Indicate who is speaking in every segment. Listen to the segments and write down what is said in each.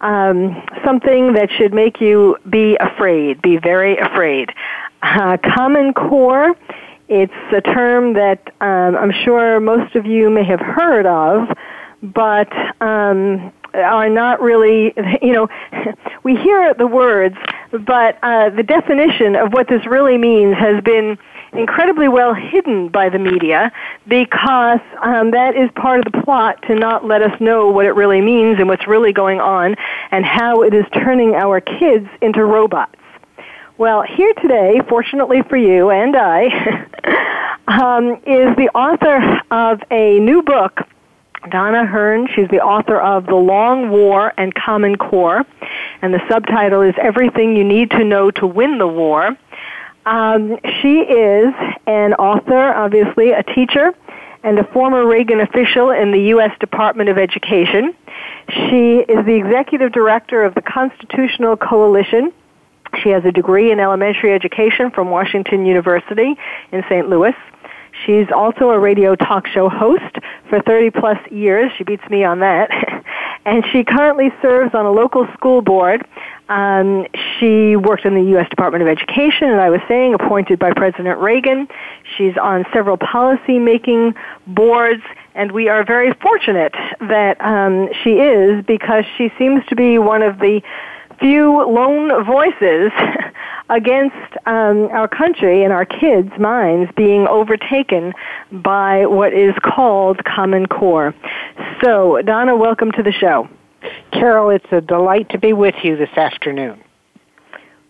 Speaker 1: um, something that should make you be afraid, be very afraid. Uh, common core, it's a term that um, I'm sure most of you may have heard of, but um, are not really, you know, we hear the words, but uh, the definition of what this really means has been incredibly well hidden by the media because um, that is part of the plot to not let us know what it really means and what's really going on and how it is turning our kids into robots. Well, here today, fortunately for you and I, um, is the author of a new book Donna Hearne. She's the author of The Long War and Common Core, and the subtitle is Everything You Need to Know to Win the War. Um, she is an author, obviously, a teacher, and a former Reagan official in the U.S. Department of Education. She is the executive director of the Constitutional Coalition. She has a degree in elementary education from Washington University in St. Louis. She's also a radio talk show host for 30 plus years. She beats me on that. and she currently serves on a local school board um, she worked in the U.S. Department of Education, and I was saying, appointed by President Reagan. She's on several policy making boards, and we are very fortunate that um, she is because she seems to be one of the few lone voices against um, our country and our kids' minds being overtaken by what is called Common Core. So, Donna, welcome to the show.
Speaker 2: Carol, it's a delight to be with you this afternoon.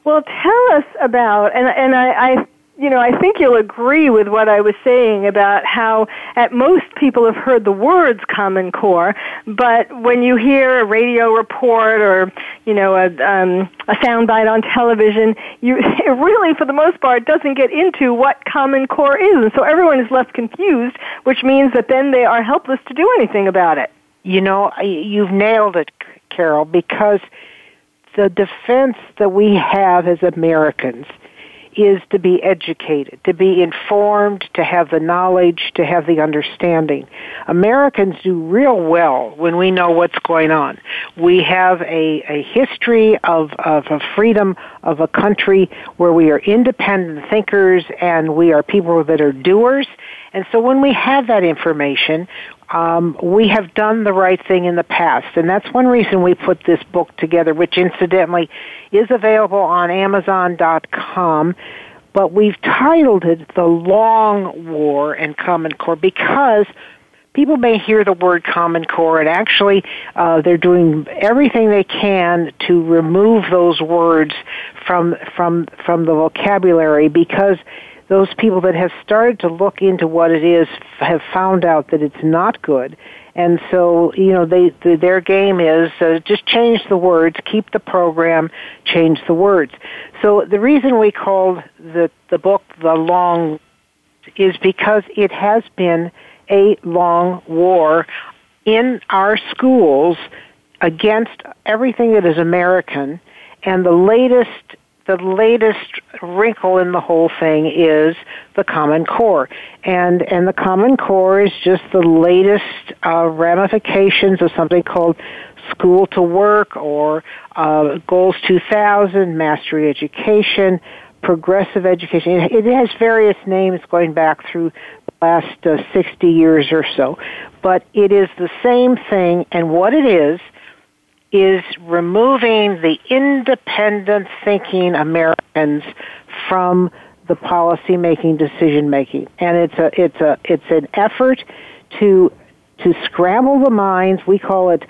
Speaker 1: Well, tell us about, and, and I, I, you know, I think you'll agree with what I was saying about how at most people have heard the words Common Core, but when you hear a radio report or, you know, a, um, a soundbite on television, you it really, for the most part, doesn't get into what Common Core is, and so everyone is left confused, which means that then they are helpless to do anything about it.
Speaker 2: You know, you've nailed it, Carol, because the defense that we have as Americans is to be educated, to be informed, to have the knowledge, to have the understanding. Americans do real well when we know what's going on. We have a, a history of, of a freedom of a country where we are independent thinkers and we are people that are doers. And so when we have that information, um, we have done the right thing in the past. And that's one reason we put this book together, which incidentally is available on Amazon.com. But we've titled it The Long War and Common Core because people may hear the word Common Core and actually uh, they're doing everything they can to remove those words from, from, from the vocabulary because those people that have started to look into what it is have found out that it's not good. And so, you know, they, the, their game is uh, just change the words, keep the program, change the words. So the reason we called the, the book The Long is because it has been a long war in our schools against everything that is American. And the latest the latest wrinkle in the whole thing is the Common Core. And, and the Common Core is just the latest uh, ramifications of something called School to Work or uh, Goals 2000, Mastery Education, Progressive Education. It, has various names going back through last uh, 60 years or so. But it is the same thing, and what it is, is removing the independent thinking Americans from the policy making decision making and it's a it's a it's an effort to to scramble the minds we call it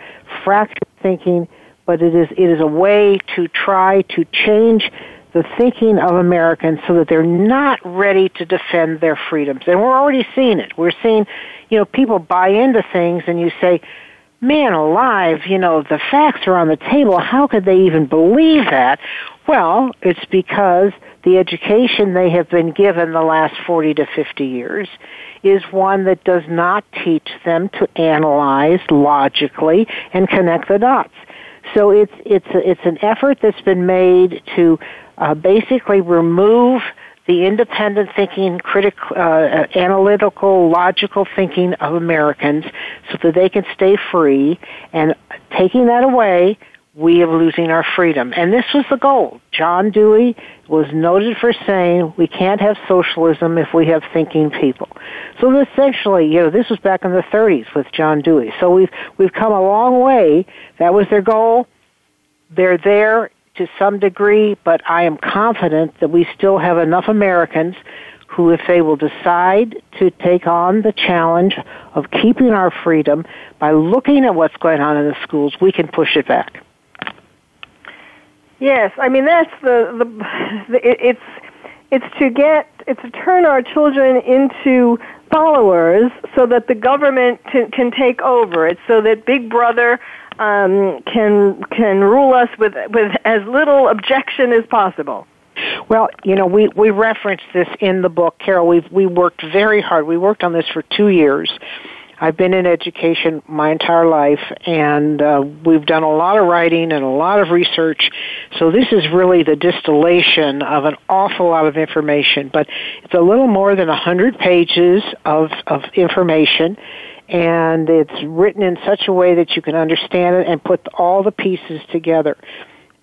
Speaker 2: fractured thinking but it is it is a way to try to change the thinking of Americans so that they're not ready to defend their freedoms and we're already seeing it we're seeing you know people buy into things and you say man alive, you know, the facts are on the table. How could they even believe that? Well, it's because the education they have been given the last 40 to 50 years is one that does not teach them to analyze logically and connect the dots. So it's it's it's an effort that's been made to uh, basically remove the independent thinking, critical, uh, analytical, logical thinking of Americans so that they can stay free. And taking that away, we are losing our freedom. And this was the goal. John Dewey was noted for saying we can't have socialism if we have thinking people. So essentially, you know, this was back in the 30s with John Dewey. So we've we've come a long way. That was their goal. They're there to some degree, but I am confident that we still have enough Americans who, if they will decide to take on the challenge of keeping our freedom by looking at what's going on in the schools, we can push it back.
Speaker 1: Yes, I mean that's the the, the it's it's to get it's to turn our children into followers so that the government can, can take over. It's so that Big Brother um, can can rule us with with as little objection as possible.
Speaker 2: Well, you know, we we referenced this in the book, Carol. We've we worked very hard. We worked on this for two years. I've been in education my entire life, and uh, we've done a lot of writing and a lot of research. So this is really the distillation of an awful lot of information, but it's a little more than a hundred pages of of information and it's written in such a way that you can understand it and put all the pieces together.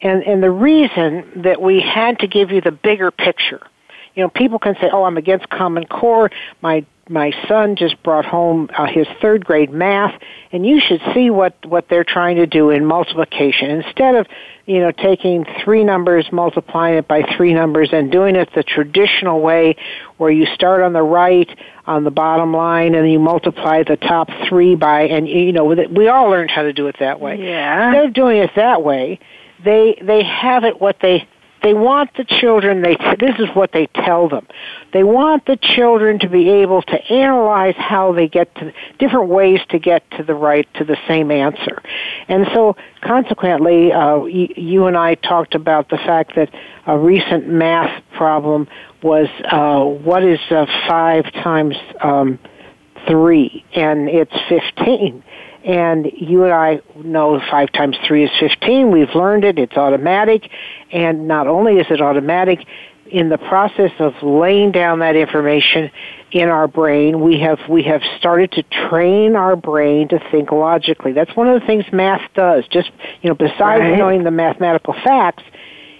Speaker 2: And and the reason that we had to give you the bigger picture, you know, people can say, "Oh, I'm against Common Core. My my son just brought home uh, his third grade math, and you should see what what they're trying to do in multiplication. Instead of you know, taking three numbers, multiplying it by three numbers, and doing it the traditional way where you start on the right on the bottom line and you multiply the top three by, and you know, we all learned how to do it that way.
Speaker 1: Yeah.
Speaker 2: Instead of doing it that way, they they have it what they they want the children they this is what they tell them. They want the children to be able to analyze how they get to different ways to get to the right to the same answer. And so consequently uh, you, you and i talked about the fact that a recent math problem was uh, what is uh, five times um, three and it's fifteen and you and I know 5 times 3 is 15. We've learned it. It's automatic. And not only is it automatic, in the process of laying down that information in our brain, we have we have started to train our brain to think logically. That's one of the things math does. Just you know, besides right. knowing the mathematical facts,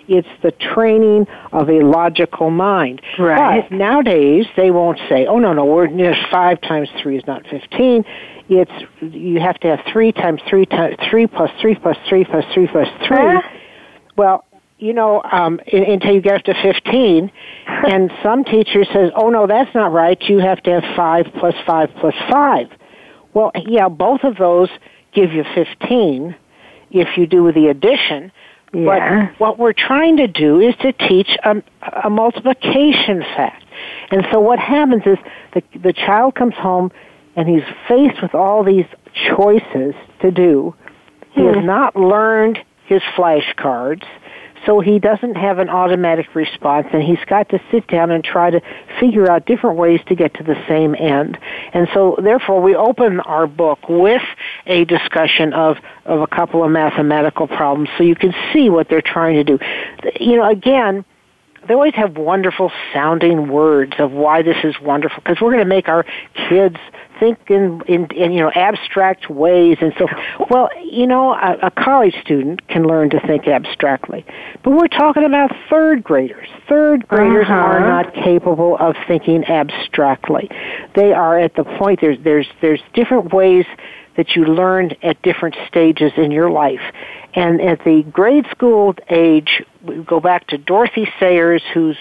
Speaker 2: it's the training of a logical mind.
Speaker 1: Right.
Speaker 2: But nowadays they won't say, "Oh no, no, we're just five times three is not fifteen it's you have to have three times three times three plus three plus three plus three plus three. Huh? Well, you know, um, in, until you get up to fifteen, and some teacher says, "Oh no, that's not right. You have to have five plus five plus five. Well, yeah, both of those give you fifteen if you do the addition.
Speaker 1: Yeah.
Speaker 2: But what we're trying to do is to teach a, a multiplication fact. And so what happens is the the child comes home and he's faced with all these choices to do. He has hmm. not learned his flashcards, so he doesn't have an automatic response, and he's got to sit down and try to figure out different ways to get to the same end. And so, therefore, we open our book with a discussion of, of a couple of mathematical problems so you can see what they're trying to do. You know, again, they always have wonderful sounding words of why this is wonderful because we're going to make our kids think in, in, in you know abstract ways and so well you know a, a college student can learn to think abstractly but we're talking about third graders third graders
Speaker 1: uh-huh.
Speaker 2: are not capable of thinking abstractly they are at the point there's there's there's different ways that you learned at different stages in your life. And at the grade school age, we go back to Dorothy Sayers, whose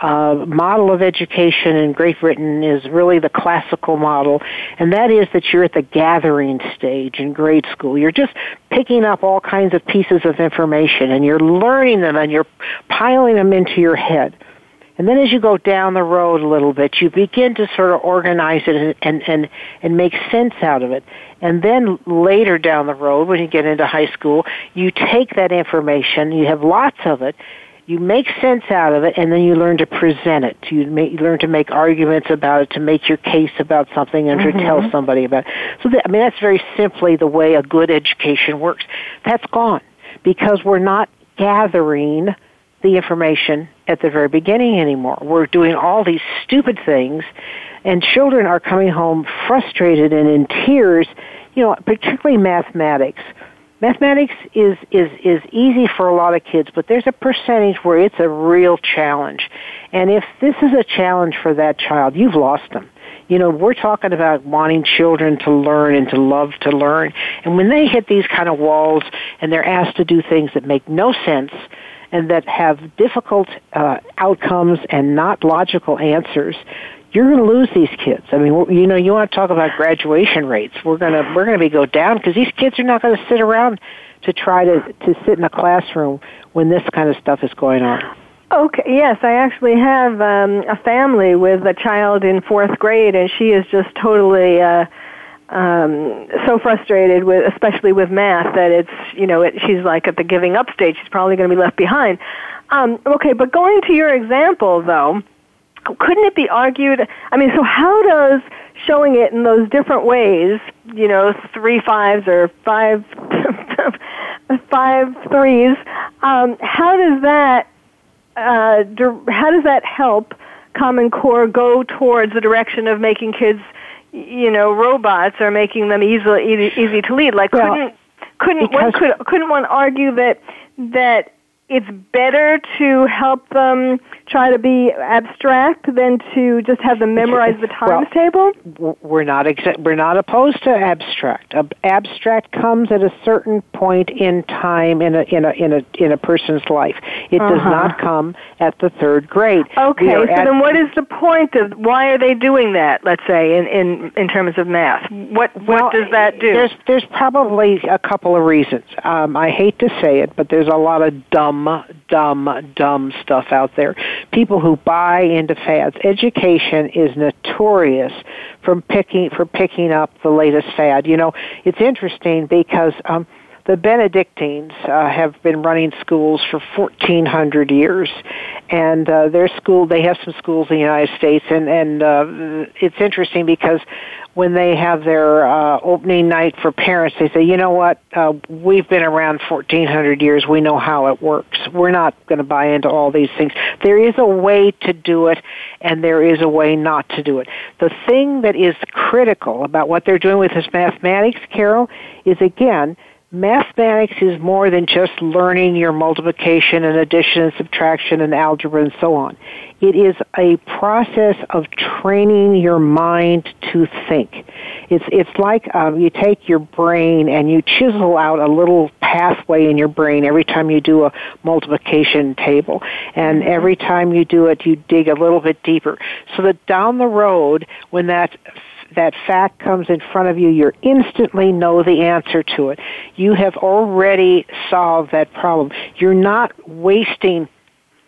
Speaker 2: uh, model of education in Great Britain is really the classical model, and that is that you're at the gathering stage in grade school. You're just picking up all kinds of pieces of information, and you're learning them, and you're piling them into your head. And then as you go down the road a little bit, you begin to sort of organize it and, and, and, make sense out of it. And then later down the road, when you get into high school, you take that information, you have lots of it, you make sense out of it, and then you learn to present it. You, make, you learn to make arguments about it, to make your case about something, and mm-hmm. to tell mm-hmm. somebody about it. So, that, I mean, that's very simply the way a good education works. That's gone because we're not gathering the information at the very beginning anymore. We're doing all these stupid things, and children are coming home frustrated and in tears. You know, particularly mathematics mathematics is is is easy for a lot of kids, but there's a percentage where it's a real challenge. And if this is a challenge for that child, you've lost them. You know, we're talking about wanting children to learn and to love to learn. And when they hit these kind of walls and they're asked to do things that make no sense and that have difficult uh, outcomes and not logical answers, you're going to lose these kids. I mean, you know, you want to talk about graduation rates. We're going to we're going to be go down because these kids are not going to sit around to try to to sit in a classroom when this kind of stuff is going on.
Speaker 1: Okay, yes, I actually have um, a family with a child in fourth grade, and she is just totally uh, um, so frustrated with, especially with math, that it's you know it, she's like at the giving up stage. She's probably going to be left behind. Um, okay, but going to your example though couldn't it be argued? I mean, so how does showing it in those different ways, you know, three fives or five five threes, um, how does that uh, how does that help Common Core go towards the direction of making kids, you know, robots are making them easy easy to lead? Like, well, couldn't couldn't one could couldn't one argue that that it's better to help them try to be abstract than to just have them memorize the times
Speaker 2: well, table? We're not exa- we're not opposed to abstract. abstract comes at a certain point in time in a in a in a in a person's life. It uh-huh. does not come at the third grade.
Speaker 1: Okay, so at, then what is the point of why are they doing that? Let's say in in in terms of math, what
Speaker 2: well,
Speaker 1: what does that do?
Speaker 2: There's there's probably a couple of reasons. Um, I hate to say it, but there's a lot of dumb dumb, dumb, dumb stuff out there. People who buy into fads. Education is notorious from picking for picking up the latest fad. You know, it's interesting because um, the Benedictines uh, have been running schools for 1,400 years, and uh, their school they have some schools in the United States, and and uh, it's interesting because when they have their uh, opening night for parents, they say, you know what, uh, we've been around 1,400 years, we know how it works. We're not going to buy into all these things. There is a way to do it, and there is a way not to do it. The thing that is critical about what they're doing with this mathematics, Carol, is again mathematics is more than just learning your multiplication and addition and subtraction and algebra and so on. It is a process of training your mind to think. It's it's like um, you take your brain and you chisel out a little pathway in your brain every time you do a multiplication table, and mm-hmm. every time you do it, you dig a little bit deeper, so that down the road, when that that fact comes in front of you, you instantly know the answer to it. You have already solved that problem. You're not wasting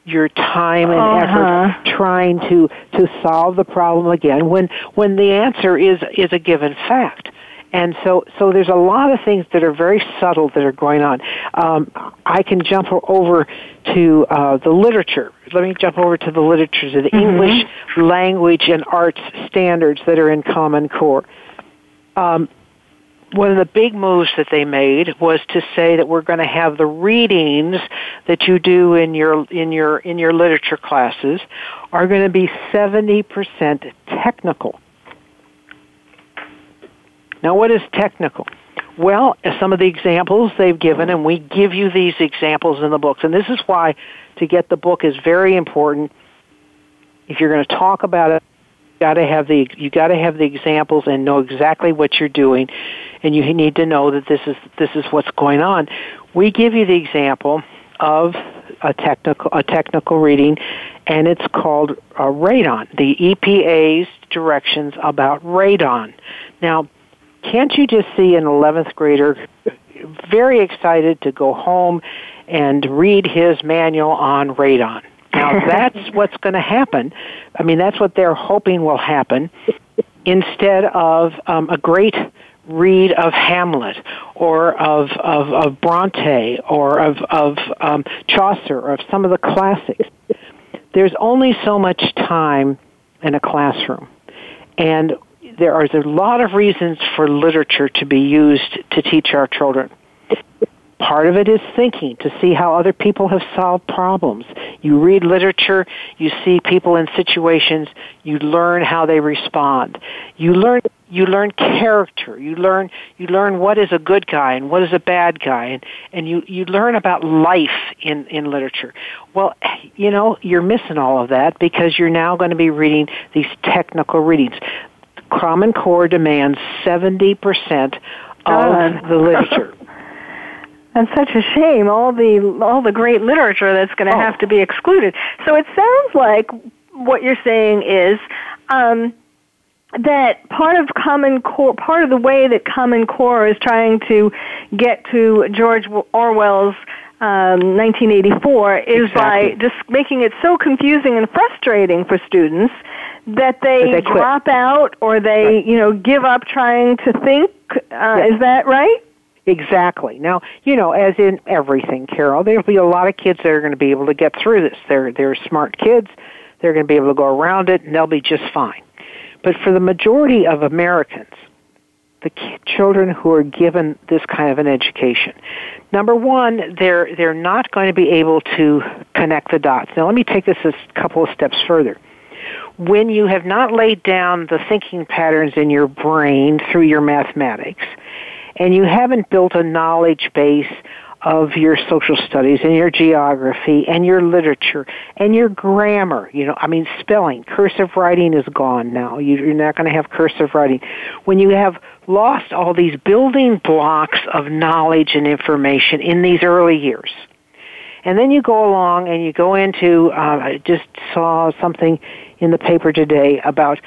Speaker 2: your time and uh-huh. effort trying to to solve the problem again when when the answer is is a given fact and so so there's a lot of things that are very subtle that are going on. Um, i can jump over to uh, the literature. Let me jump over to the literature to the mm-hmm. english language and arts standards that are in common core. Um, one of the big moves that they made was to say that we're going to have the readings that you do in your in your in your literature classes are going to be 70% technical now, what is technical? Well, some of the examples they've given, and we give you these examples in the books, and this is why to get the book is very important. If you're going to talk about it, got to have the you got to have the examples and know exactly what you're doing, and you need to know that this is this is what's going on. We give you the example of a technical a technical reading, and it's called a radon. The EPA's directions about radon. Now can't you just see an 11th grader very excited to go home and read his manual on radon? Now that's what's going to happen. I mean, that's what they're hoping will happen instead of um, a great read of Hamlet or of, of, of Bronte or of, of um, Chaucer or of some of the classics. There's only so much time in a classroom. And there are a lot of reasons for literature to be used to teach our children. Part of it is thinking to see how other people have solved problems. You read literature, you see people in situations, you learn how they respond. You learn you learn character. You learn you learn what is a good guy and what is a bad guy and, and you, you learn about life in, in literature. Well, you know, you're missing all of that because you're now going to be reading these technical readings. Common Core demands 70% of the literature.
Speaker 1: That's such a shame. All the all the great literature that's going to oh. have to be excluded. So it sounds like what you're saying is um, that part of Common Core, part of the way that Common Core is trying to get to George Orwell's um, 1984 is exactly. by just making it so confusing and frustrating for students that they, they drop out or they, right. you know, give up trying to think. Uh, yes. Is that right?
Speaker 2: Exactly. Now, you know, as in everything, Carol, there'll be a lot of kids that are going to be able to get through this. They're they're smart kids. They're going to be able to go around it, and they'll be just fine. But for the majority of Americans, the children who are given this kind of an education, number one, they're they're not going to be able to connect the dots. Now, let me take this a couple of steps further when you have not laid down the thinking patterns in your brain through your mathematics, and you haven't built a knowledge base of your social studies and your geography and your literature and your grammar. You know, I mean, spelling, cursive writing is gone now. You're not going to have cursive writing. When you have lost all these building blocks of knowledge and information in these early years, and then you go along and you go into, uh, I just saw something in the paper today about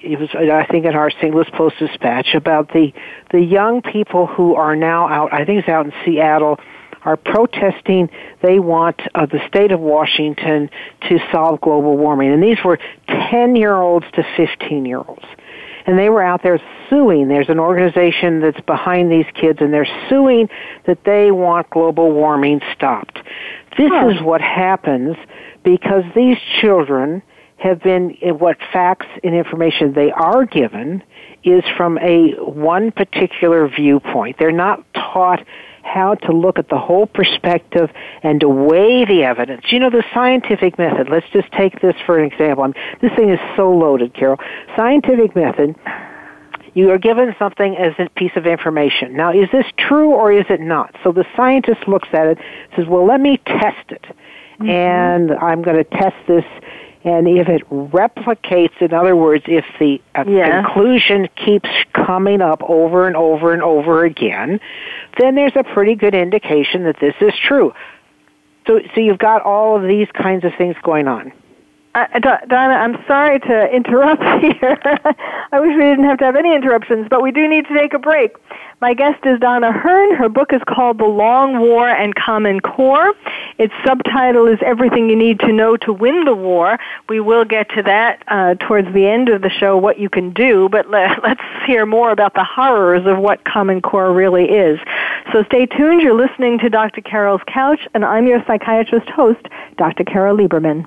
Speaker 2: it was I think in our St. Louis Post Dispatch about the the young people who are now out. I think it's out in Seattle are protesting. They want uh, the state of Washington to solve global warming, and these were ten year olds to fifteen year olds. And they were out there suing. There's an organization that's behind these kids, and they're suing that they want global warming stopped. This huh. is what happens because these children have been what facts and information they are given is from a one particular viewpoint. They're not taught how to look at the whole perspective and to weigh the evidence. You know, the scientific method, let's just take this for an example. I mean, this thing is so loaded, Carol. Scientific method, you are given something as a piece of information. Now, is this true or is it not? So the scientist looks at it, says, well, let me test it. Mm-hmm. And I'm going to test this and if it replicates, in other words, if the uh, yeah. conclusion keeps coming up over and over and over again, then there's a pretty good indication that this is true. So, so you've got all of these kinds of things going on.
Speaker 1: Uh, Donna, I'm sorry to interrupt here. I wish we didn't have to have any interruptions, but we do need to take a break. My guest is Donna Hearne. Her book is called The Long War and Common Core. Its subtitle is Everything You Need to Know to Win the War. We will get to that uh, towards the end of the show, what you can do, but let, let's hear more about the horrors of what Common Core really is. So stay tuned. You're listening to Dr. Carol's Couch, and I'm your psychiatrist host, Dr. Carol Lieberman.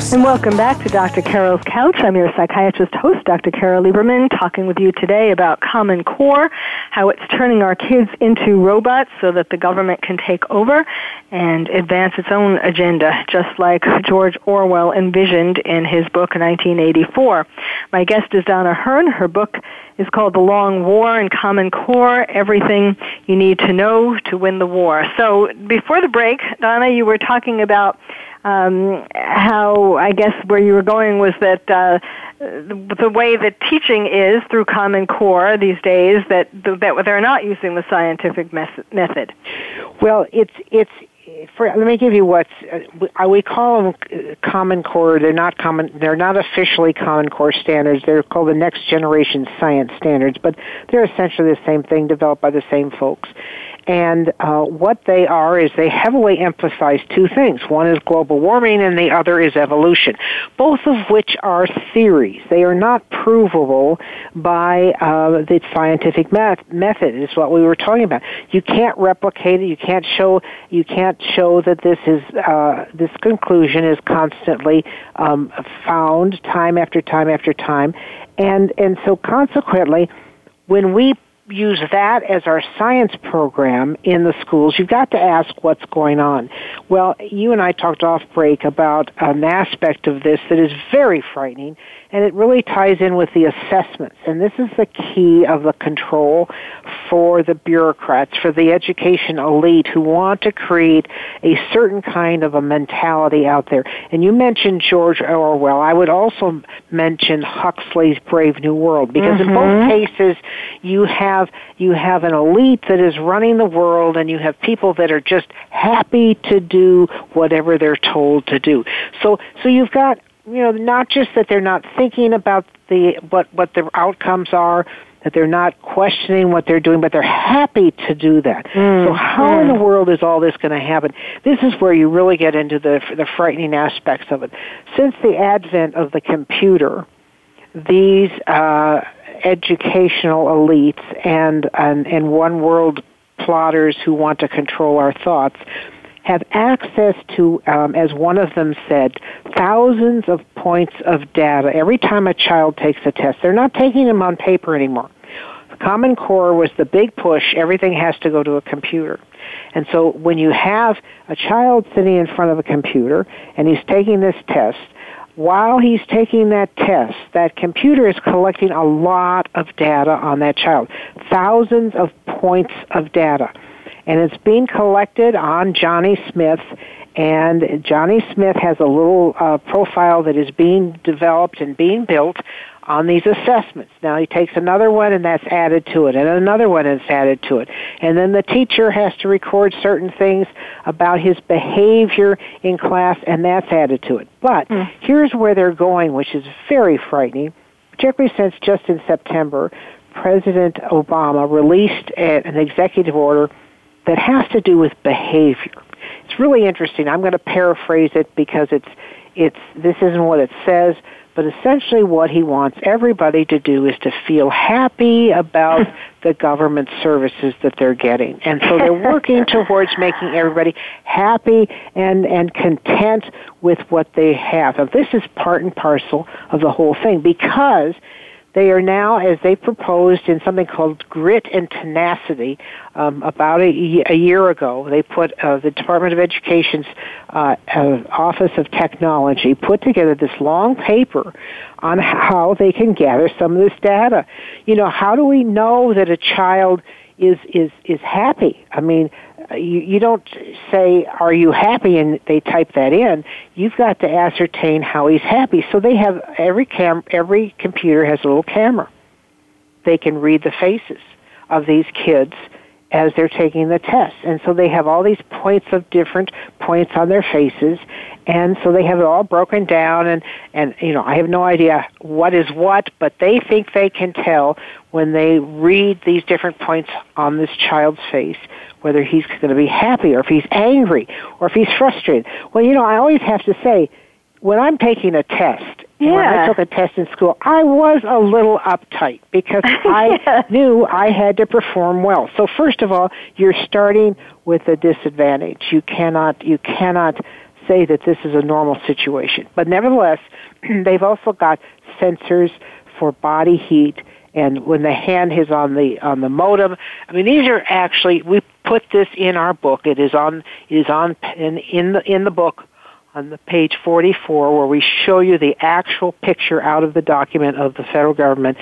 Speaker 1: And welcome back to Dr. Carol's Couch. I'm your psychiatrist host, Dr. Carol Lieberman, talking with you today about Common Core, how it's turning our kids into robots so that the government can take over and advance its own agenda, just like George Orwell envisioned in his book 1984. My guest is Donna Hearne. Her book is called The Long War and Common Core, Everything You Need to Know to Win the War. So before the break, Donna, you were talking about um, how I guess where you were going was that uh, the, the way that teaching is through Common Core these days that that they're not using the scientific method.
Speaker 2: Well, it's it's for, let me give you what's uh, we call them uh, Common Core. They're not common. They're not officially Common Core standards. They're called the Next Generation Science Standards, but they're essentially the same thing, developed by the same folks. And uh, what they are is they heavily emphasize two things. One is global warming, and the other is evolution. Both of which are theories. They are not provable by uh, the scientific met- method. Is what we were talking about. You can't replicate it. You can't show. You can't show that this is uh, this conclusion is constantly um, found time after time after time, and and so consequently, when we use that as our science program in the schools, you've got to ask what's going on. Well, you and I talked off break about an aspect of this that is very frightening, and it really ties in with the assessments. And this is the key of the control for the bureaucrats, for the education elite who want to create a certain kind of a mentality out there. And you mentioned George Orwell. I would also mention Huxley's Brave New World because
Speaker 1: Mm-hmm.
Speaker 2: in both cases you have you have an elite that is running the world and you have people that are just happy to do whatever they're told to do. So so you've got you know not just that they're not thinking about the what what the outcomes are that they're not questioning what they're doing but they're happy to do that. So how in the world is all this going to happen? This is where you really get into the the frightening aspects of it. Since the advent of the computer, these uh, educational elites and, and and one world plotters who want to control our thoughts have access to, um, as one of them said, thousands of points of data every time a child takes a test. They're not taking them on paper anymore. Common Core was the big push. Everything has to go to a computer. And so when you have a child sitting in front of a computer and he's taking this test, while he's taking that test, that computer is collecting a lot of data on that child. Thousands of points of data. And it's being collected on Johnny Smith and Johnny Smith has a little uh, profile that is being developed and being built on these assessments. Now he takes another one and that's added to it, and another one is added to it. And then the teacher has to record certain things about his behavior in class, and that's added to it. But hmm. here's where they're going, which is very frightening, particularly since just in September, President Obama released an executive order that has to do with behavior. It's really interesting. I'm going to paraphrase it because it's it's this isn't what it says, but essentially what he wants everybody to do is to feel happy about the government services that they're getting. And so they're working towards making everybody happy and and content with what they have. Now this is part and parcel of the whole thing because they are now, as they proposed in something called Grit and Tenacity, um, about a, a, year ago, they put uh, the Department of Education's uh, uh, Office of Technology put together this long paper on how they can gather some of this data. You know, how do we know that a child is is is happy? I mean, you, you don't say, "Are you happy?" and they type that in. You've got to ascertain how he's happy. So they have every cam every computer has a little camera. They can read the faces of these kids as they're taking the test. And so they have all these points of different points on their faces and so they have it all broken down and and you know I have no idea what is what, but they think they can tell when they read these different points on this child's face whether he's going to be happy or if he's angry or if he's frustrated. Well, you know, I always have to say when I'm taking a test,
Speaker 1: yeah.
Speaker 2: when I took a test in school, I was a little uptight because I
Speaker 1: yeah.
Speaker 2: knew I had to perform well. So first of all, you're starting with a disadvantage. You cannot you cannot say that this is a normal situation. But nevertheless, they've also got sensors for body heat and when the hand is on the on the modem i mean these are actually we put this in our book it is on it is on in in the in the book on the page 44 where we show you the actual picture out of the document of the federal government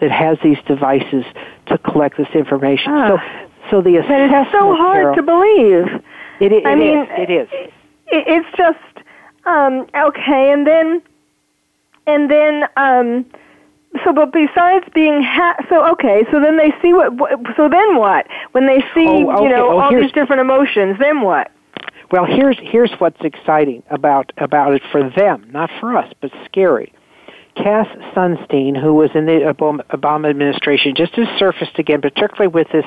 Speaker 2: that has these devices to collect this information
Speaker 1: Ah.
Speaker 2: so so the
Speaker 1: But it's so hard
Speaker 2: Carol,
Speaker 1: to believe.
Speaker 2: it, it,
Speaker 1: I
Speaker 2: it
Speaker 1: mean,
Speaker 2: is, it is
Speaker 1: it, it's just um, okay, and then and then um, so but besides being ha- so okay, so then they see what, what so then what when they see
Speaker 2: Oh, okay.
Speaker 1: you know
Speaker 2: Oh,
Speaker 1: all these different emotions, then what?
Speaker 2: Well, here's here's what's exciting about about it for them, not for us, but scary. Cass Sunstein, who was in the Obama administration, just has surfaced again, particularly with this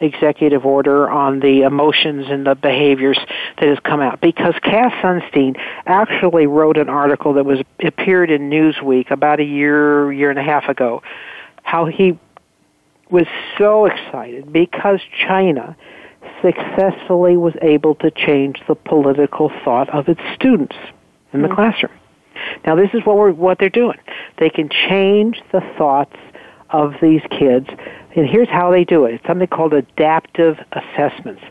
Speaker 2: executive order on the emotions and the behaviors that has come out. Because Cass Sunstein actually wrote an article that was appeared in Newsweek about a year year and a half ago, how he was so excited because China successfully was able to change the political thought of its students in the classroom. Now, this is what we're what they're doing. They can change the thoughts of these kids, and here's how they do it. It's something called adaptive assessments.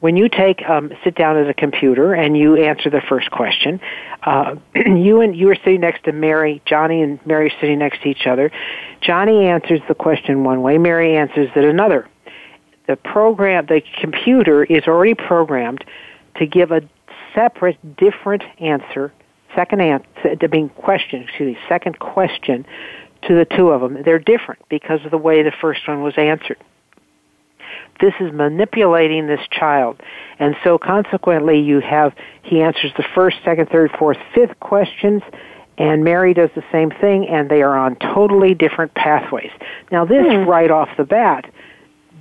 Speaker 2: When you take um, sit down at a computer and you answer the first question, uh, you and you are sitting next to Mary, Johnny, and Mary are sitting next to each other. Johnny answers the question one way, Mary answers it another the program, the computer is already programmed to give a separate, different answer, second answer, to being question, excuse me, second question to the two of them. They're different because of the way the first one was answered. This is manipulating this child. And so consequently you have, he answers the first, second, third, fourth, fifth questions, and Mary does the same thing, and they are on totally different pathways. Now this hmm. right off the bat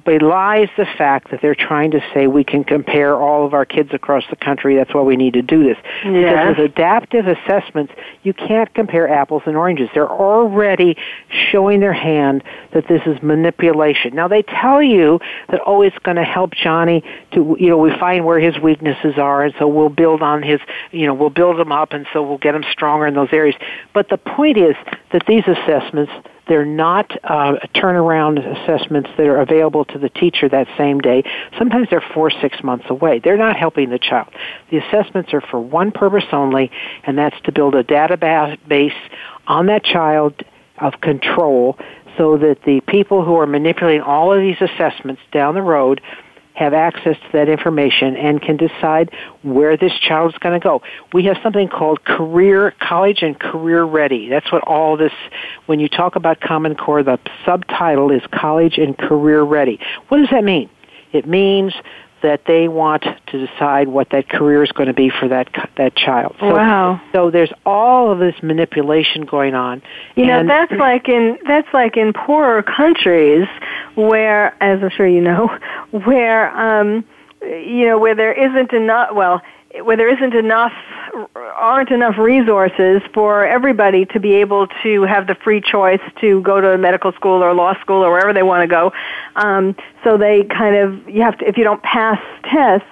Speaker 2: belies the fact that they're trying to say we can compare all of our kids across the country. That's why we need to do this.
Speaker 1: Yeah.
Speaker 2: Because with adaptive assessments, you can't compare apples and oranges. They're already showing their hand that this is manipulation. Now they tell you that, oh, it's going to help Johnny to, you know, we find where his weaknesses are and so we'll build on his, you know, we'll build him up and so we'll get him stronger in those areas. But the point is that these assessments, they're not uh, turnaround assessments that are available to the teacher that same day. Sometimes they're four, six months away. They're not helping the child. The assessments are for one purpose only, and that's to build a database on that child of control so that the people who are manipulating all of these assessments down the road have access to that information and can decide where this child is going to go. We have something called career college and career ready. That's what all this when you talk about common core the subtitle is college and career ready. What does that mean? It means that they want to decide what that career is going to be for that that child. So,
Speaker 1: Wow.
Speaker 2: So there's all of this manipulation going on.
Speaker 1: You know, that's like in that's like in poorer countries where, as I'm sure you know, where um, you know where there isn't enough. Well, where there isn't enough, aren't enough resources for everybody to be able to have the free choice to go to medical school or law school or wherever they want to go. Um, so they kind of you have to if you don't pass tests.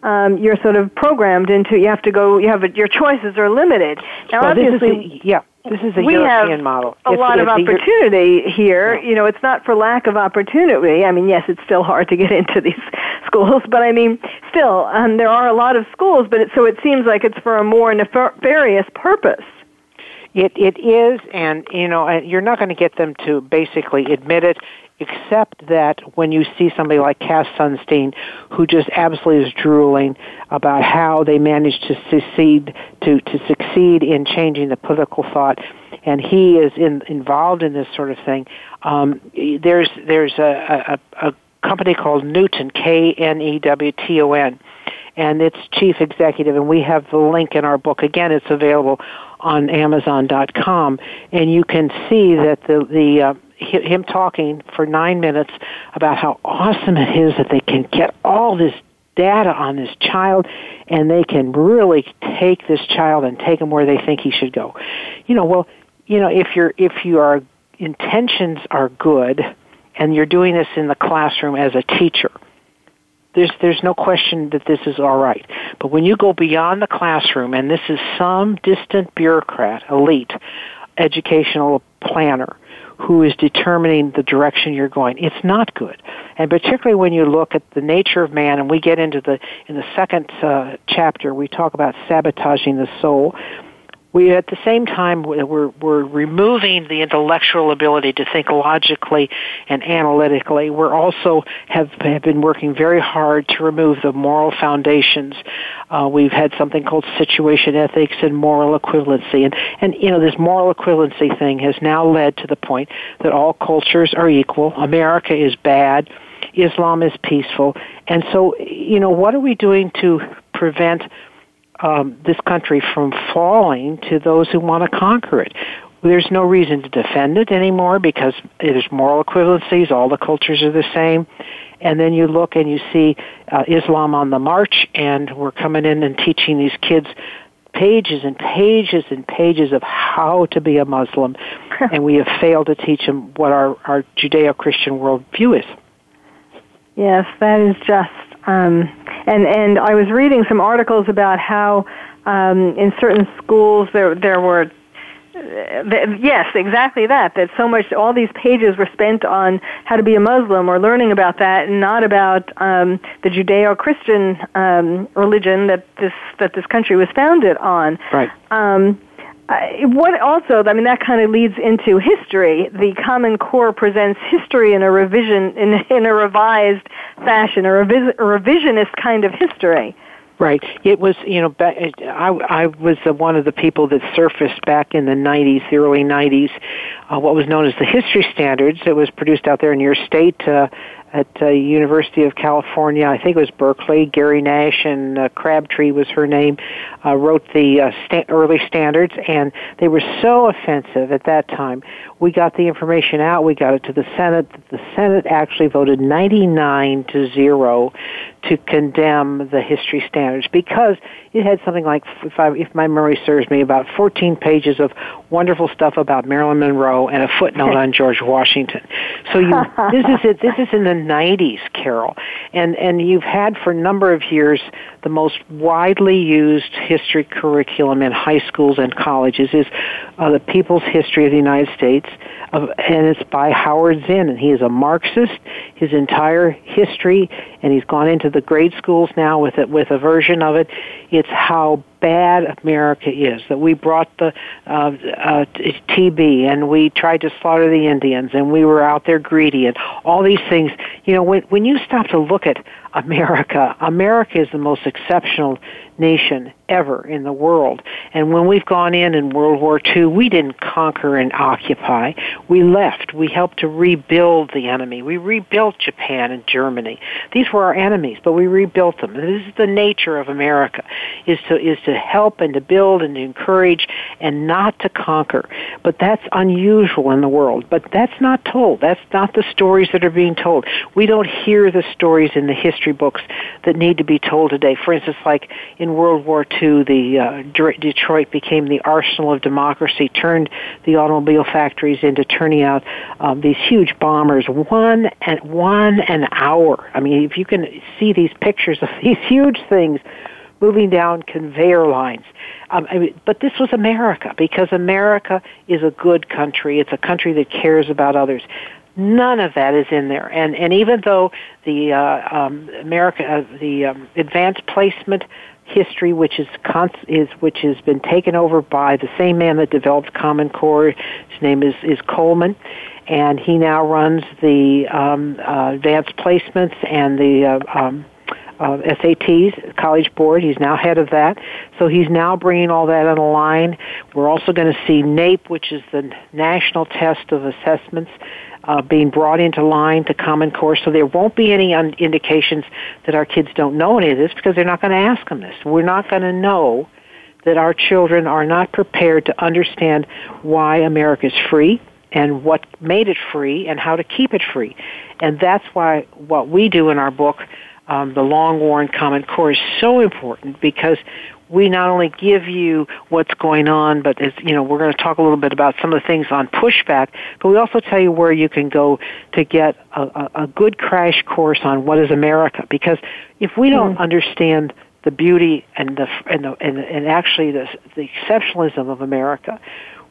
Speaker 1: Um, you're sort of programmed into you have to go. You have your choices are limited. Now,
Speaker 2: well, this is
Speaker 1: obviously,
Speaker 2: yeah. This is a
Speaker 1: we
Speaker 2: European
Speaker 1: have
Speaker 2: model.
Speaker 1: A
Speaker 2: It's-
Speaker 1: lot of
Speaker 2: a Euro-
Speaker 1: opportunity here.
Speaker 2: Yeah.
Speaker 1: You know, it's not for lack of opportunity. I mean, yes, it's still hard to get into these schools, but I mean, still, um, there are a lot of schools. But it, so it seems like it's for a more nefarious purpose.
Speaker 2: It it is, and you know, you're not going to get them to basically admit it, except that when you see somebody like Cass Sunstein, who just absolutely is drooling about how they managed to succeed to to succeed in changing the political thought, and he is in, involved in this sort of thing. Um, there's there's a, a, a company called Knewton K N E W T O N and its chief executive, and we have the link in our book. Again, it's available on Amazon.com, and you can see that the the uh, him talking for nine minutes about how awesome it is that they can get all this data on this child, and they can really take this child and take him where they think he should go. You know, well, you know, if your if your intentions are good, and you're doing this in the classroom as a teacher there's there's no question that this is all right. But when you go beyond the classroom and this is some distant bureaucrat, elite, educational planner who is determining the direction you're going, it's not good. And particularly when you look at the nature of man, and we get into the in the second uh, chapter, we talk about sabotaging the soul we at the same time we're we're removing the intellectual ability to think logically and analytically. We're also have have been working very hard to remove the moral foundations. Uh, we've had something called situation ethics and moral equivalency, and and you know this moral equivalency thing has now led to the point that all cultures are equal. America is bad. Islam is peaceful, and so you know what are we doing to prevent um, this country from falling to those who want to conquer it. There's no reason to defend it anymore because there's moral equivalencies. All the cultures are the same. And then you look and you see uh, Islam on the march, and we're coming in and teaching these kids pages and pages and pages of how to be a Muslim, and we have failed to teach them what our, our Judeo-Christian worldview is.
Speaker 1: Yes, that is just. Um, and and I was reading some articles about how um, in certain schools there there were. Uh, yes, exactly that. That so much, all these pages were spent on how to be a Muslim or learning about that, and not about um, the Judeo-Christian um, religion that this that this country was founded on.
Speaker 2: Right.
Speaker 1: Um, I- what also, I mean, that kind of leads into history. The Common Core presents history in a revision, in, in a revised fashion, a, revis, a revisionist kind of history.
Speaker 2: Right. It was, you know, I, I was uh, one of the people that surfaced back in the 90s, the early 90s, uh, what was known as the History Standards. It was produced out there in your state uh, at uh, University of California. I think it was Berkeley. Gary Nash and uh, Crabtree was her name. Uh, wrote the uh, sta- early standards, and they were so offensive at that time. We got the information out. We got it to the Senate. The Senate actually voted 99 to zero to condemn the history standards because it had something like, if, I, if my memory serves me, about 14 pages of wonderful stuff about Marilyn Monroe and a footnote on George Washington. So you, this is it. This is in the 90s, Carol, and and you've had for a number of years the most widely used history curriculum in high schools and colleges is uh, the People's History of the United States, uh, and it's by Howard Zinn, and he is a Marxist. His entire history, and he's gone into the grade schools now with it with a version of it. It's how bad America is. That we brought the uh, uh, TB and we tried to slaughter the Indians and we were out there greedy and all these things. You know, when when you stop to look at America, America is the most exceptional nation ever in the world. And when we've gone in in World War II, we didn't conquer and occupy. We left. We helped to rebuild the enemy. We rebuilt Japan and Germany. These were our enemies, but we rebuilt them. This is the nature of America, is to, is to help and to build and to encourage and not to conquer. But that's unusual in the world. But that's not told. That's not the stories that are being told. We don't hear the stories in the history books that need to be told today. For instance, like in World War II, the uh, Detroit became the arsenal of democracy, turned the automobile factories into turning out um, these huge bombers one and one an hour. I mean, if you can see these pictures of these huge things moving down conveyor lines. Um, I mean, but this was America because America is a good country. It's a country that cares about others. None of that is in there, and and even though the uh, um, America uh, the um, advanced placement history, which is is which has been taken over by the same man that developed Common Core. His name is is Coleman, and he now runs the um, uh, advanced placements and the uh, um, uh, SATs, College Board. He's now head of that. So he's now bringing all that in line. We're also going to see NAEP, which is the National Test of Assessments, uh, being brought into line to Common Core. So there won't be any un- indications that our kids don't know any of this because they're not going to ask them this. We're not going to know that our children are not prepared to understand why America is free and what made it free and how to keep it free. And that's why what we do in our book um, the long war and common core is so important because we not only give you what's going on, but as you know, we're going to talk a little bit about some of the things on pushback, but we also tell you where you can go to get a, a, a good crash course on what is America. Because if we don't mm-hmm. understand the beauty and the and the and, and actually the the exceptionalism of America,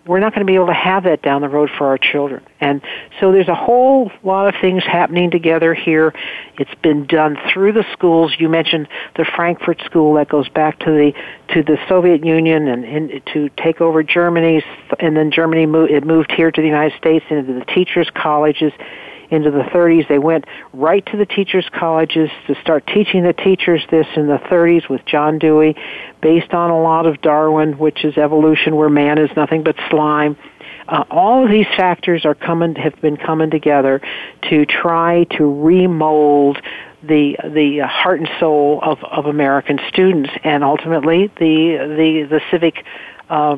Speaker 2: we're not going to be able to have that down the road for our children. And so there's a whole lot of things happening together here. It's been done through the schools. You mentioned the Frankfurt School that goes back to the to the Soviet Union and, and to take over Germany, and then Germany moved, it moved here to the United States into the teachers' colleges into the 30s. They went right to the teachers' colleges to start teaching the teachers this in the 30s with John Dewey, based on a lot of Darwin, which is evolution, where man is nothing but slime. Uh, all of these factors are coming have been coming together to try to remold the the heart and soul of, of American students, and ultimately the the the civic uh,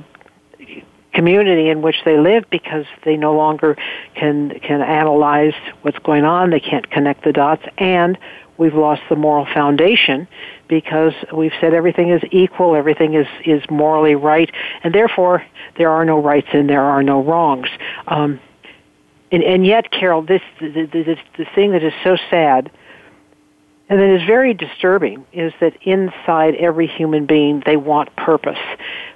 Speaker 2: community in which they live because they no longer can can analyze what's going on. They can't connect the dots. And we've lost the moral foundation because we've said everything is equal everything is is morally right and therefore there are no rights and there are no wrongs. Um, and, and yet carol this the, the, the thing that is so sad and that is very disturbing is that inside every human being they want purpose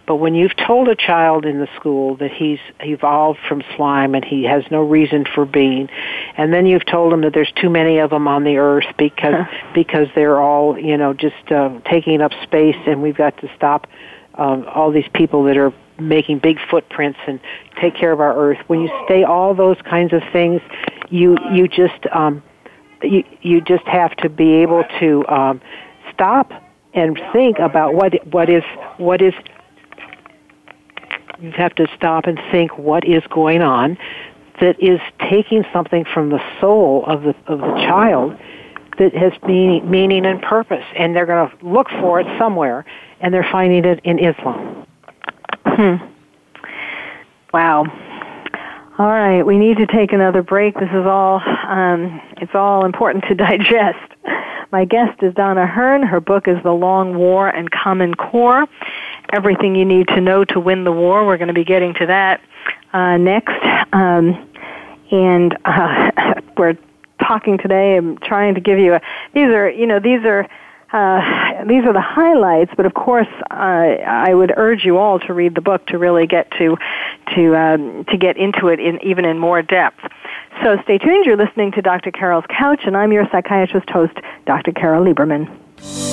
Speaker 2: but when you've told a child in the school that he's evolved from slime and he has no reason for being, and then you've told him that there's too many of them on the earth because because they're all you know just uh, taking up space, and we've got to stop um, all these people that are making big footprints and take care of our earth. When you say all those kinds of things, you you just um, you you just have to be able to um, stop and think about what what is what is you have to stop and think what is going on that is taking something from the soul of the of the child that has meaning, meaning and purpose, and they're going to look for it somewhere, and they're finding it in Islam.
Speaker 1: Hmm. Wow. All right, we need to take another break. This is all um, it's all important to digest. My guest is Donna Hearne. Her book is The Long War and Common Core everything you need to know to win the war. We're going to be getting to that uh, next. Um, and uh, we're talking today. I'm trying to give you a. These are you know these are. Uh, these are the highlights, but of course, uh, I would urge you all to read the book to really get to to um, to get into it in even in more depth. So stay tuned. You're listening to Dr. Carol's Couch, and I'm your psychiatrist host, Dr. Carol Lieberman.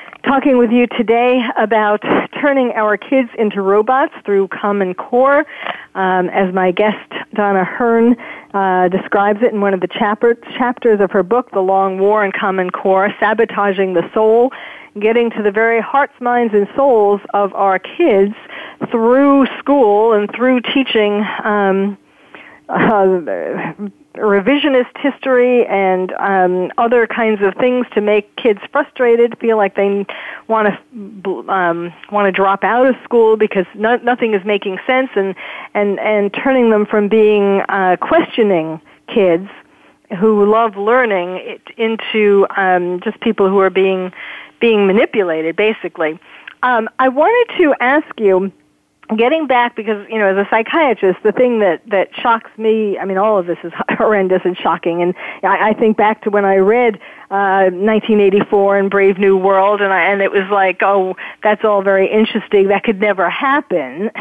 Speaker 1: talking with you today about turning our kids into robots through Common Core. Um, as my guest, Donna Hearne, uh, describes it in one of the chapter, chapters of her book, The Long War in Common Core, Sabotaging the Soul, getting to the very hearts, minds, and souls of our kids through school and through teaching um, uh, revisionist history and um, other kinds of things to make kids frustrated, feel like they want to um, want to drop out of school because no, nothing is making sense, and and and turning them from being uh, questioning kids who love learning it, into um, just people who are being being manipulated, basically. Um, I wanted to ask you getting back because you know as a psychiatrist the thing that that shocks me i mean all of this is horrendous and shocking. And i, I think back to when i read uh 1984 and brave new world and i and it was like oh that's all very interesting. That could never happen.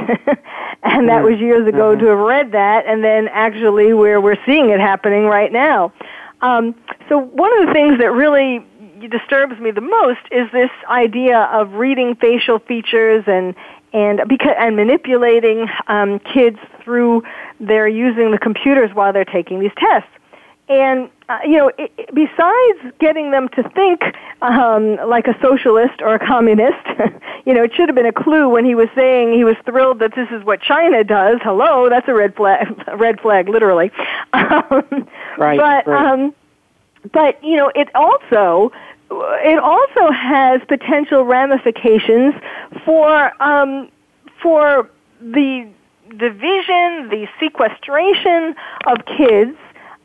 Speaker 1: And that was years ago mm-hmm. to have read that and then actually where we're seeing it happening right now. Um so one of the things that really disturbs me the most is this idea of reading facial features and and because and manipulating um, kids through their using the computers while they're taking these tests. And uh, you know, it, it, besides getting them to think um, like a socialist or a communist, you know, it should have been a clue when he was saying he was thrilled that this is what China does. Hello, that's a red flag. red flag, literally.
Speaker 2: Um, right.
Speaker 1: But
Speaker 2: right.
Speaker 1: Um, but you know, it also it also has potential ramifications for um, for the division, the sequestration of kids.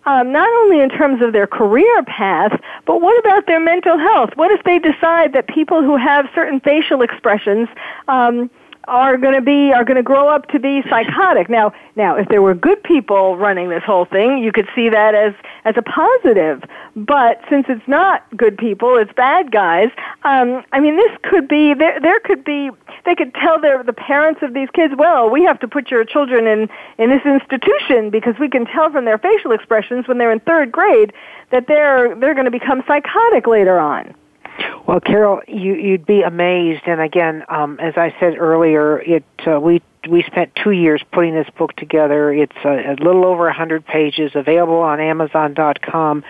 Speaker 1: Um, not only in terms of their career path, but what about their mental health? What if they decide that people who have certain facial expressions um, are going to be are going to grow up to be psychotic. Now, now, if there were good people running this whole thing, you could see that as as a positive. But since it's not good people, it's bad guys. Um, I mean, this could be there. There could be they could tell their the parents of these kids, well, we have to put your children in in this institution because we can tell from their facial expressions when they're in third grade that they're they're going to become psychotic later on.
Speaker 2: Well, Carol, you, you'd be amazed. And again, um, as I said earlier, it uh, we we spent two years putting this book together. It's a, a little over a hundred pages, available on Amazon.com.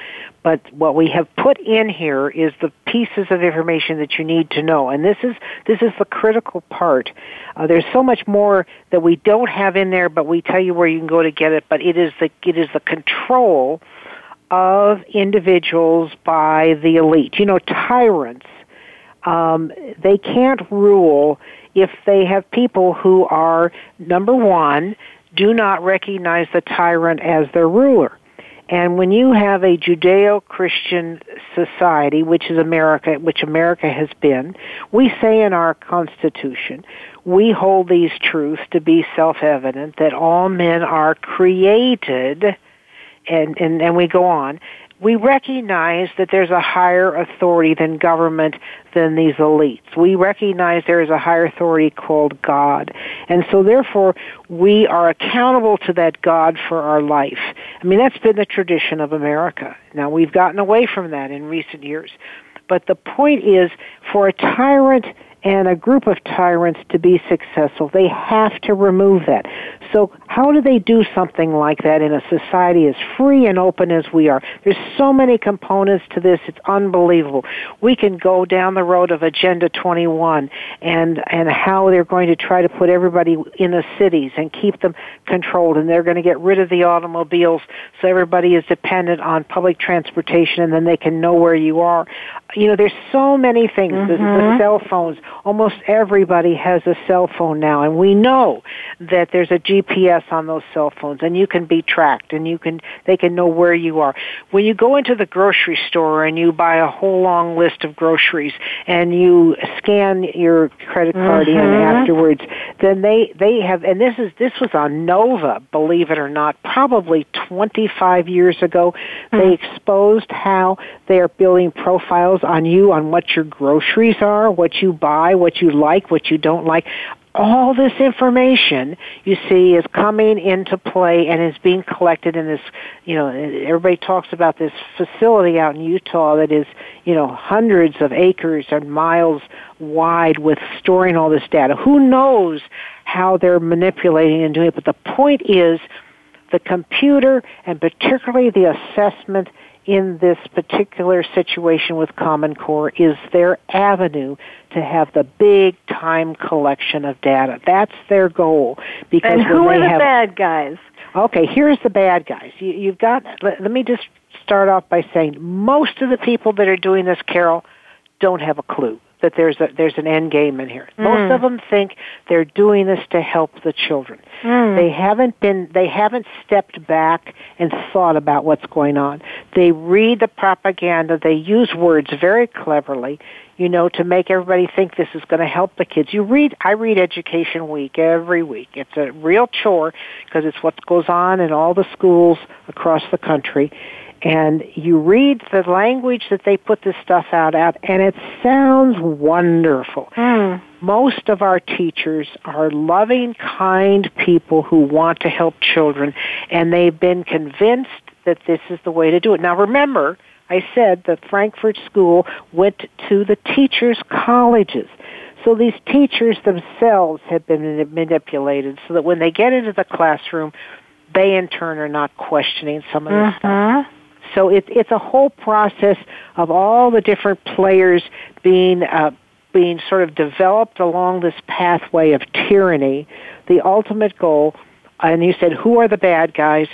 Speaker 2: But what we have put in here is the pieces of information that you need to know, and this is this is the critical part. Uh, there's so much more that we don't have in there, but we tell you where you can go to get it. But it is the it is the control of individuals by the elite. You know, tyrants, um, they can't rule if they have people who are, number one, do not recognize the tyrant as their ruler. And when you have a Judeo-Christian society, which is America, which America has been, we say in our Constitution, we hold these truths to be self-evident that all men are created and, and, and we go on, we recognize that there's a higher authority than government than these elites. We recognize there is a higher authority called God. And so therefore, we are accountable to that God for our life. I mean, that's been the tradition of America. Now, we've gotten away from that in recent years. But the point is, for a tyrant and a group of tyrants to be successful. They have to remove that. So how do they do something like that in a society as free and open as we are? There's so many components to this. It's unbelievable. We can go down the road of Agenda 21 and, and how they're going to try to put everybody in the cities and keep them controlled and they're going to get rid of the automobiles so everybody is dependent on public transportation and then they can know where you are. You know, there's so many things. Mm-hmm. The, the mm-hmm. cell phones. Almost everybody has a cell phone now and we know that there's a GPS on those cell phones and you can be tracked and you can they can know where you are. When you go into the grocery store and you buy a whole long list of groceries and you scan your credit card mm-hmm. in afterwards, then they they have and this is this was on Nova, believe it or not, probably 25 years ago. Mm-hmm. They exposed how they are building profiles on you on what your groceries are, what you buy, what you like, what you don't like. All this information you see is coming into play and is being collected in this you know everybody talks about this facility out in Utah that is you know hundreds of acres and miles wide with storing all this data. Who knows how they're manipulating and doing it but the point is the computer and particularly the assessment in this particular situation with Common Core is their avenue to have the big time collection of data. That's their goal.
Speaker 1: Because and who are the have, bad guys?
Speaker 2: Okay, here's the bad guys. You, you've got. Let, let me just start off by saying most of the people that are doing this, Carol, don't have a clue that there's a, there's an end game in here. Mm. Most of them think they're doing this to help the children. Mm. They haven't been they haven't stepped back and thought about what's going on. They read the propaganda. They use words very cleverly, you know, to make everybody think this is going to help the kids. You read I read Education Week every week. It's a real chore because it's what goes on in all the schools across the country and you read the language that they put this stuff out at, and it sounds wonderful. Mm. Most of our teachers are loving, kind people who want to help children, and they've been convinced that this is the way to do it. Now remember, I said the Frankfurt School went to the teachers' colleges. So these teachers themselves have been manipulated so that when they get into the classroom, they in turn are not questioning some of this uh-huh. stuff. So it's it's a whole process of all the different players being uh, being sort of developed along this pathway of tyranny. The ultimate goal, and you said, who are the bad guys?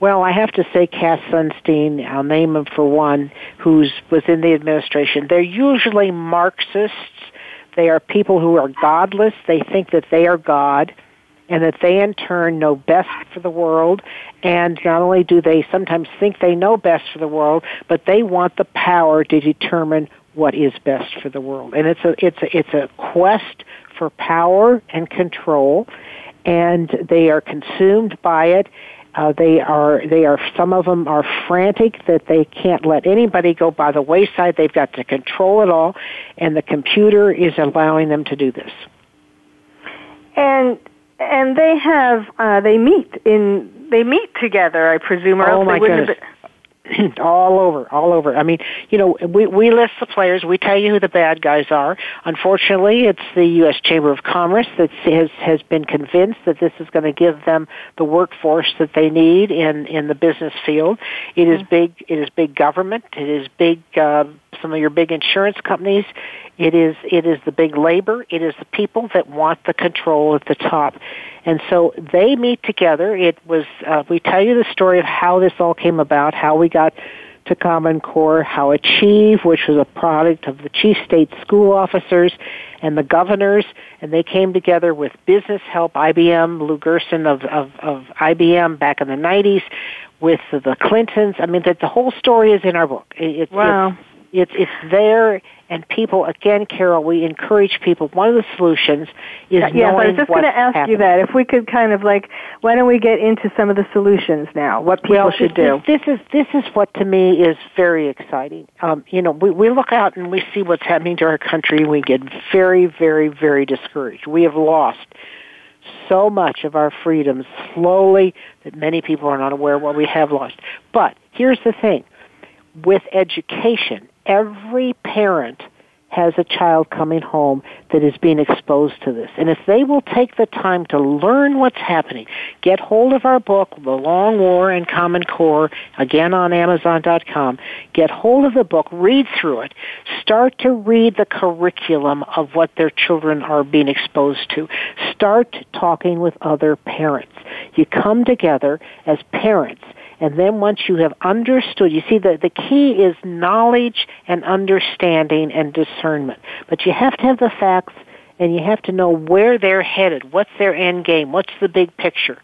Speaker 2: Well, I have to say Cass Sunstein, I'll name him for one, who's was in the administration. They're usually Marxists. They are people who are godless. They think that they are God and that they in turn know best for the world. And not only do they sometimes think they know best for the world but they want the power to determine what is best for the world. And it's a it's a it's a quest for power and control and they are consumed by it. Uh, they are they are some of them are frantic that they can't let anybody go by the wayside. They've got to control it all and the computer is allowing them to do this.
Speaker 1: And and they have uh, they meet in they meet together, I presume, or
Speaker 2: oh
Speaker 1: else
Speaker 2: my goodness. all over, all over. I mean, you know, we we list the players. We tell you who the bad guys are. Unfortunately, it's the U.S. Chamber of Commerce that has has been convinced that this is going to give them the workforce that they need in in the business field. It is mm-hmm. big. It is big government. It is big. Uh, some of your big insurance companies. It is it is the big labor. It is the people that want the control at the top, and so they meet together. It was uh, we tell you the story of how this all came about, how we got to Common Core, how Achieve, which was a product of the chief state school officers and the governors, and they came together with business help, IBM, Lou Gerstner of, of, of IBM back in the 90s, with the Clintons. I mean, that the whole story is in our book. It,
Speaker 1: wow.
Speaker 2: It's, it's it's there and people again carol we encourage people. One of the solutions is
Speaker 1: yes,
Speaker 2: knowing
Speaker 1: i was just
Speaker 2: going
Speaker 1: to ask
Speaker 2: happening.
Speaker 1: you that if we could kind of like why don't we get into some of the solutions now what people
Speaker 2: well,
Speaker 1: should
Speaker 2: this,
Speaker 1: do?
Speaker 2: this is this is what to me is very exciting. Um, you know we, we look out and we see what's happening to our country we get very very very discouraged. We have lost so much of our freedoms slowly that many people are not aware of what we have lost. But here's the thing. With education every parent has a child coming home that is being exposed to this. And if they will take the time to learn what's happening, get hold of our book, The Long War and Common Core, again on Amazon.com, get hold of the book, read through it, start to read the curriculum of what their children are being exposed to. Start talking with other parents. You come together as parents and then once you have understood, you see the, the key is knowledge and understanding and discernment. But you have to have the facts and you have to know where they're headed. What's their end game? What's the big picture?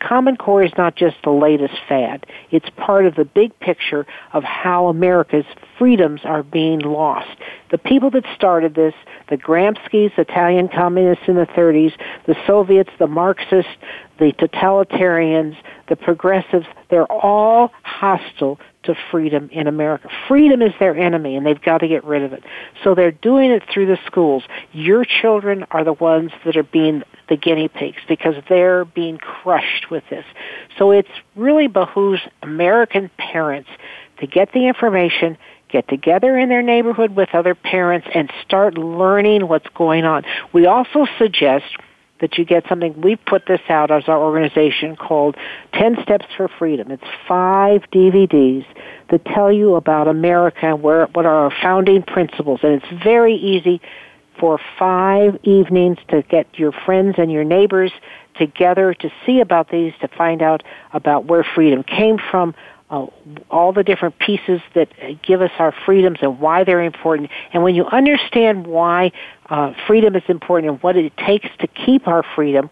Speaker 2: Common Core is not just the latest fad. It's part of the big picture of how America's freedoms are being lost. The people that started this, the Gramsci's, Italian communists in the 30s, the Soviets, the Marxists, the totalitarians, the progressives, they're all hostile to freedom in America. Freedom is their enemy and they've got to get rid of it. So they're doing it through the schools. Your children are the ones that are being the guinea pigs because they're being crushed with this. So it's really behooves American parents to get the information, get together in their neighborhood with other parents and start learning what's going on. We also suggest that you get something. We put this out as our organization called 10 Steps for Freedom. It's five DVDs that tell you about America and where, what are our founding principles. And it's very easy for five evenings to get your friends and your neighbors together to see about these, to find out about where freedom came from, uh, all the different pieces that give us our freedoms and why they're important. And when you understand why uh, freedom is important and what it takes to keep our freedom,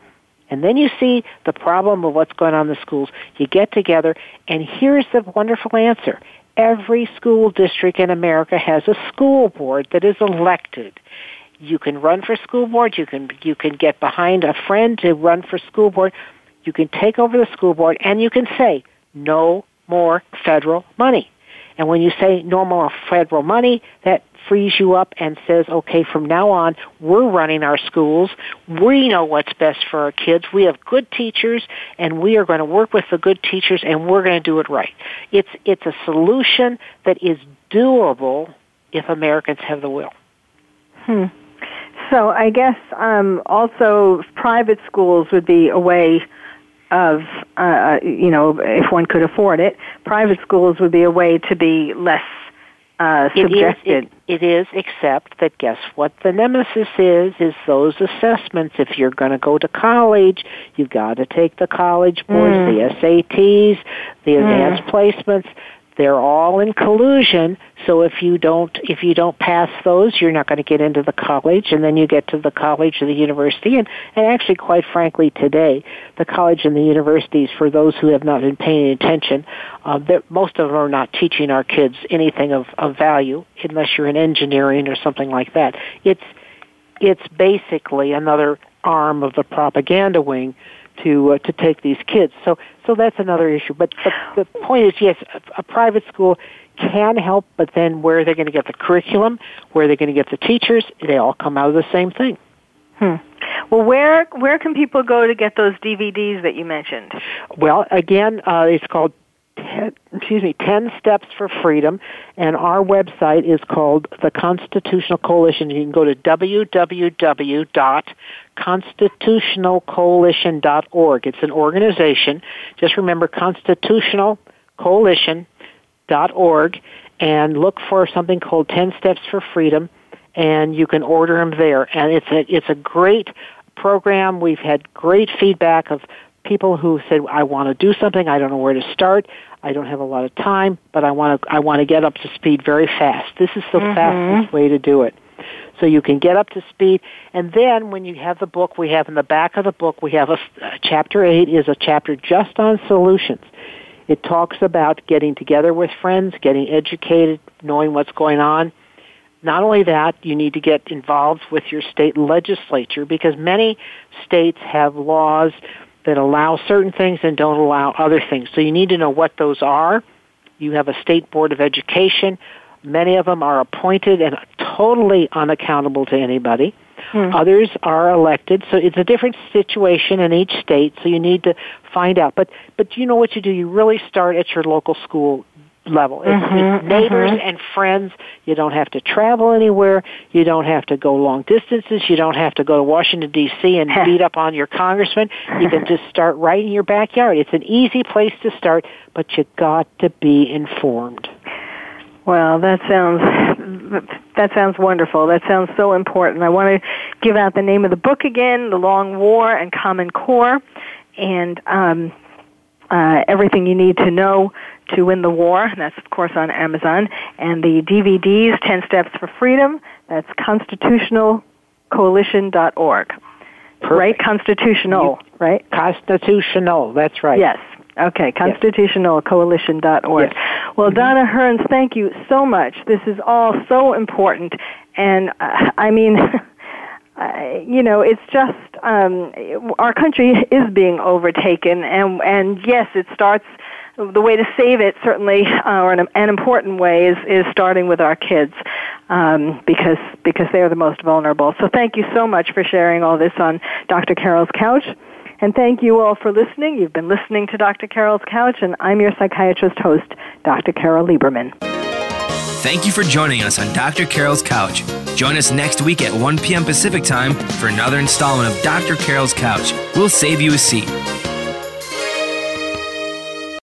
Speaker 2: and then you see the problem of what's going on in the schools, you get together, and here's the wonderful answer. Every school district in America has a school board that is elected. You can run for school board, you can, you can get behind a friend to run for school board, you can take over the school board, and you can say, no more federal money. And when you say no more federal money, that frees you up and says, okay, from now on, we're running our schools. We know what's best for our kids. We have good teachers and we are going to work with the good teachers and we're going to do it right. It's, it's a solution that is doable if Americans have the will.
Speaker 1: Hmm. So I guess um, also private schools would be a way of, uh, uh, you know, if one could afford it, private schools would be a way to be less uh, subjected.
Speaker 2: It is, it, it is, except that guess what the nemesis is, is those assessments. If you're going to go to college, you've got to take the college boards, mm. the SATs, the mm. advanced placements they're all in collusion so if you don't if you don't pass those you're not going to get into the college and then you get to the college or the university and and actually quite frankly today the college and the universities for those who have not been paying attention uh, most of them are not teaching our kids anything of, of value unless you're in engineering or something like that it's it's basically another arm of the propaganda wing to uh, to take these kids. So so that's another issue. But, but the point is, yes, a, a private school can help, but then where are they going to get the curriculum? Where are they going to get the teachers? They all come out of the same thing.
Speaker 1: Hmm. Well, where where can people go to get those DVDs that you mentioned?
Speaker 2: Well, again, uh, it's called ten, excuse me, 10 Steps for Freedom, and our website is called the Constitutional Coalition. You can go to www.constitutionalcoalition.org. It's an organization. Just remember constitutionalcoalition.org and look for something called 10 Steps for Freedom and you can order them there. And it's a, it's a great program. We've had great feedback of people who said, I want to do something, I don't know where to start. I don't have a lot of time, but I want to I want to get up to speed very fast. This is the mm-hmm. fastest way to do it. So you can get up to speed, and then when you have the book, we have in the back of the book, we have a uh, chapter eight is a chapter just on solutions. It talks about getting together with friends, getting educated, knowing what's going on. Not only that, you need to get involved with your state legislature because many states have laws that allow certain things and don't allow other things. So you need to know what those are. You have a state board of education. Many of them are appointed and totally unaccountable to anybody. Hmm. Others are elected, so it's a different situation in each state. So you need to find out. But but you know what you do? You really start at your local school level. It's,
Speaker 1: Mm-hmm,
Speaker 2: it's neighbors and friends. You don't have to travel anywhere. You don't have to go long distances. You don't have to go to Washington D.C. and beat up on your congressman. You can just start right in your backyard. It's an easy place to start, but you got to be informed.
Speaker 1: Well, that sounds that sounds wonderful. That sounds so important. I want to give out the name of the book again: "The Long War and Common Core," and um, uh, everything you need to know to win the war. That's of course on Amazon. And the DVDs: Ten Steps for Freedom. That's constitutionalcoalition.org. Right, constitutional, right?
Speaker 2: Constitutional. That's right.
Speaker 1: Yes. Okay, constitutionalcoalition.org.
Speaker 2: Yes.
Speaker 1: Well, Donna Hearns, thank you so much. This is all so important. And uh, I mean, uh, you know, it's just um, our country is being overtaken, and and yes, it starts. The way to save it, certainly, uh, or an, an important way, is is starting with our kids, um, because because they are the most vulnerable. So, thank you so much for sharing all this on Dr. Carol's Couch. And thank you all for listening. You've been listening to Dr. Carol's Couch, and I'm your psychiatrist host, Dr. Carol Lieberman.
Speaker 3: Thank you for joining us on Dr. Carol's Couch. Join us next week at 1 p.m. Pacific Time for another installment of Dr. Carol's Couch. We'll save you a seat.